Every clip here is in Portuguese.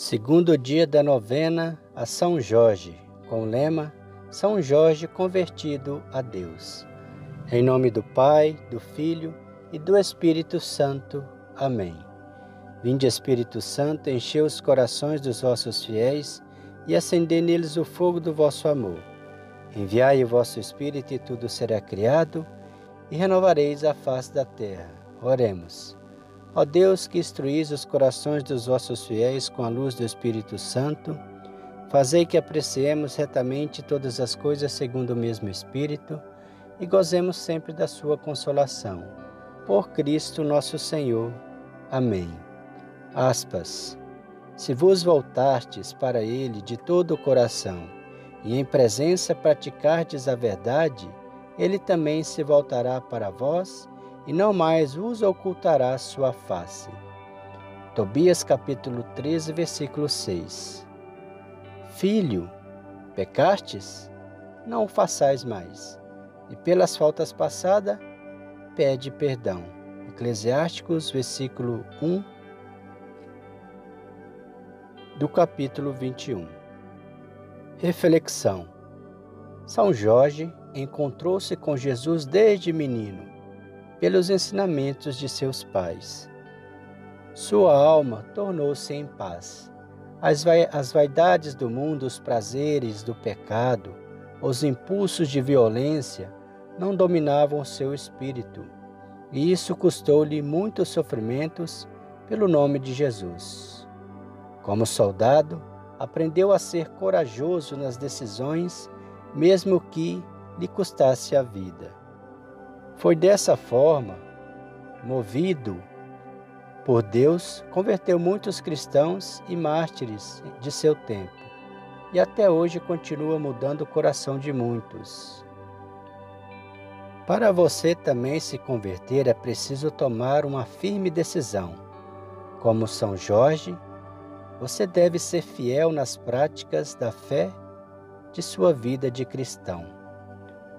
Segundo dia da novena a São Jorge, com o lema São Jorge convertido a Deus. Em nome do Pai, do Filho e do Espírito Santo. Amém. Vinde, Espírito Santo, enchei os corações dos vossos fiéis e acendei neles o fogo do vosso amor. Enviai o vosso Espírito e tudo será criado e renovareis a face da terra. Oremos. Ó Deus, que instruís os corações dos vossos fiéis com a luz do Espírito Santo, fazei que apreciemos retamente todas as coisas segundo o mesmo Espírito e gozemos sempre da sua consolação. Por Cristo nosso Senhor. Amém. Aspas. Se vos voltartes para Ele de todo o coração e em presença praticardes a verdade, Ele também se voltará para vós e não mais vos ocultará sua face. Tobias capítulo 13, versículo 6. Filho, pecastes? Não o façais mais. E pelas faltas passadas, pede perdão. Eclesiásticos, versículo 1 do capítulo 21. Reflexão. São Jorge encontrou-se com Jesus desde menino pelos ensinamentos de seus pais. Sua alma tornou-se em paz. As, vai, as vaidades do mundo, os prazeres do pecado, os impulsos de violência não dominavam seu espírito, e isso custou-lhe muitos sofrimentos pelo nome de Jesus. Como soldado, aprendeu a ser corajoso nas decisões, mesmo que lhe custasse a vida. Foi dessa forma, movido por Deus, converteu muitos cristãos e mártires de seu tempo e até hoje continua mudando o coração de muitos. Para você também se converter é preciso tomar uma firme decisão. Como São Jorge, você deve ser fiel nas práticas da fé de sua vida de cristão.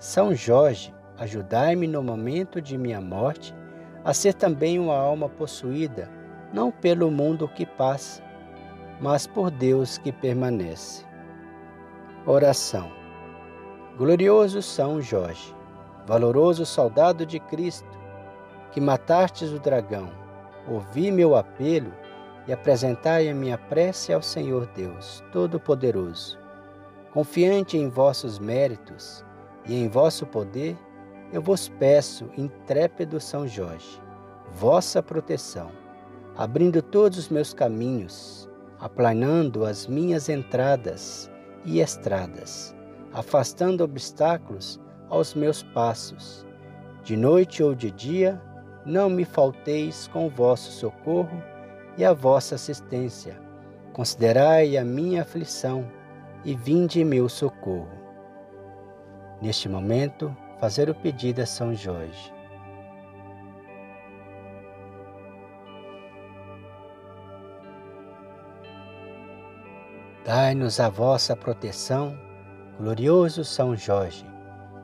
São Jorge Ajudai-me no momento de minha morte a ser também uma alma possuída, não pelo mundo que passa, mas por Deus que permanece. Oração. Glorioso São Jorge, valoroso soldado de Cristo, que matastes o dragão, ouvi meu apelo e apresentai a minha prece ao Senhor Deus Todo-Poderoso. Confiante em vossos méritos e em vosso poder, eu vos peço, intrépido São Jorge, vossa proteção, abrindo todos os meus caminhos, aplanando as minhas entradas e estradas, afastando obstáculos aos meus passos. De noite ou de dia, não me falteis com o vosso socorro e a vossa assistência. Considerai a minha aflição e vinde meu socorro. Neste momento, fazer o pedido a São Jorge. Dai-nos a vossa proteção, glorioso São Jorge,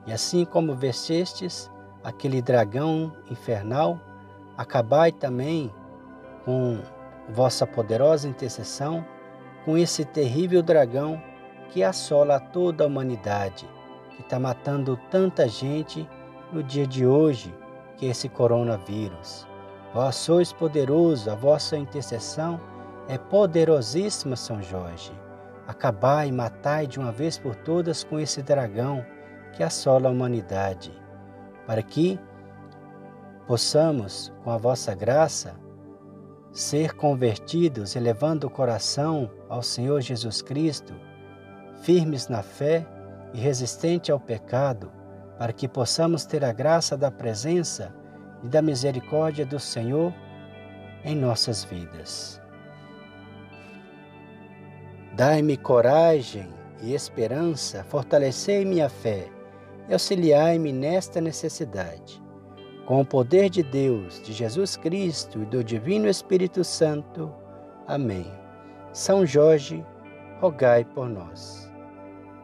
e assim como vencestes aquele dragão infernal, acabai também com vossa poderosa intercessão com esse terrível dragão que assola toda a humanidade que está matando tanta gente no dia de hoje, que é esse coronavírus. Vós sois poderoso, a vossa intercessão é poderosíssima, São Jorge. Acabai e matai de uma vez por todas com esse dragão que assola a humanidade, para que possamos, com a vossa graça, ser convertidos, elevando o coração ao Senhor Jesus Cristo, firmes na fé e resistente ao pecado, para que possamos ter a graça da presença e da misericórdia do Senhor em nossas vidas. Dai-me coragem e esperança, fortalecei minha fé e auxiliai-me nesta necessidade. Com o poder de Deus, de Jesus Cristo e do Divino Espírito Santo. Amém. São Jorge, rogai por nós.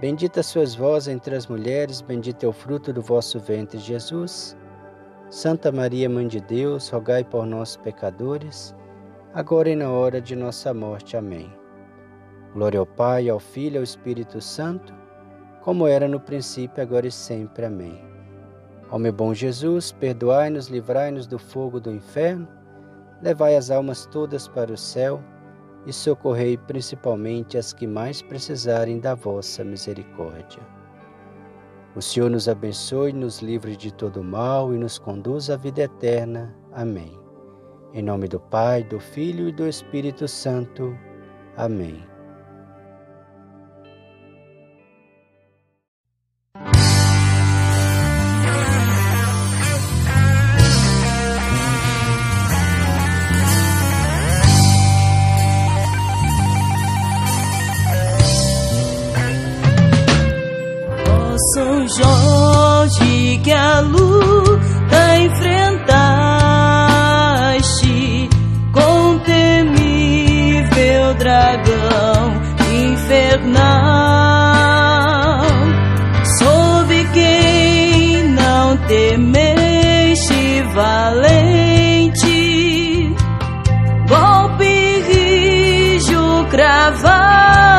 Bendita sois vós entre as mulheres, bendito é o fruto do vosso ventre, Jesus. Santa Maria, Mãe de Deus, rogai por nós, pecadores, agora e na hora de nossa morte. Amém. Glória ao Pai, ao Filho e ao Espírito Santo, como era no princípio, agora e sempre. Amém. Ó meu bom Jesus, perdoai-nos, livrai-nos do fogo do inferno, levai as almas todas para o céu e socorrei principalmente as que mais precisarem da vossa misericórdia. O Senhor nos abençoe, nos livre de todo mal e nos conduz à vida eterna. Amém. Em nome do Pai, do Filho e do Espírito Santo. Amém. Valente, golpe rijo cravar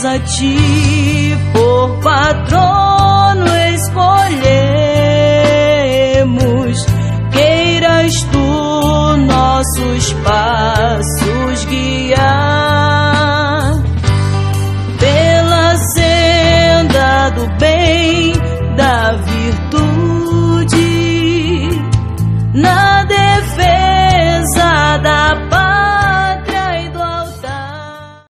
Mas a ti por patrono escolher.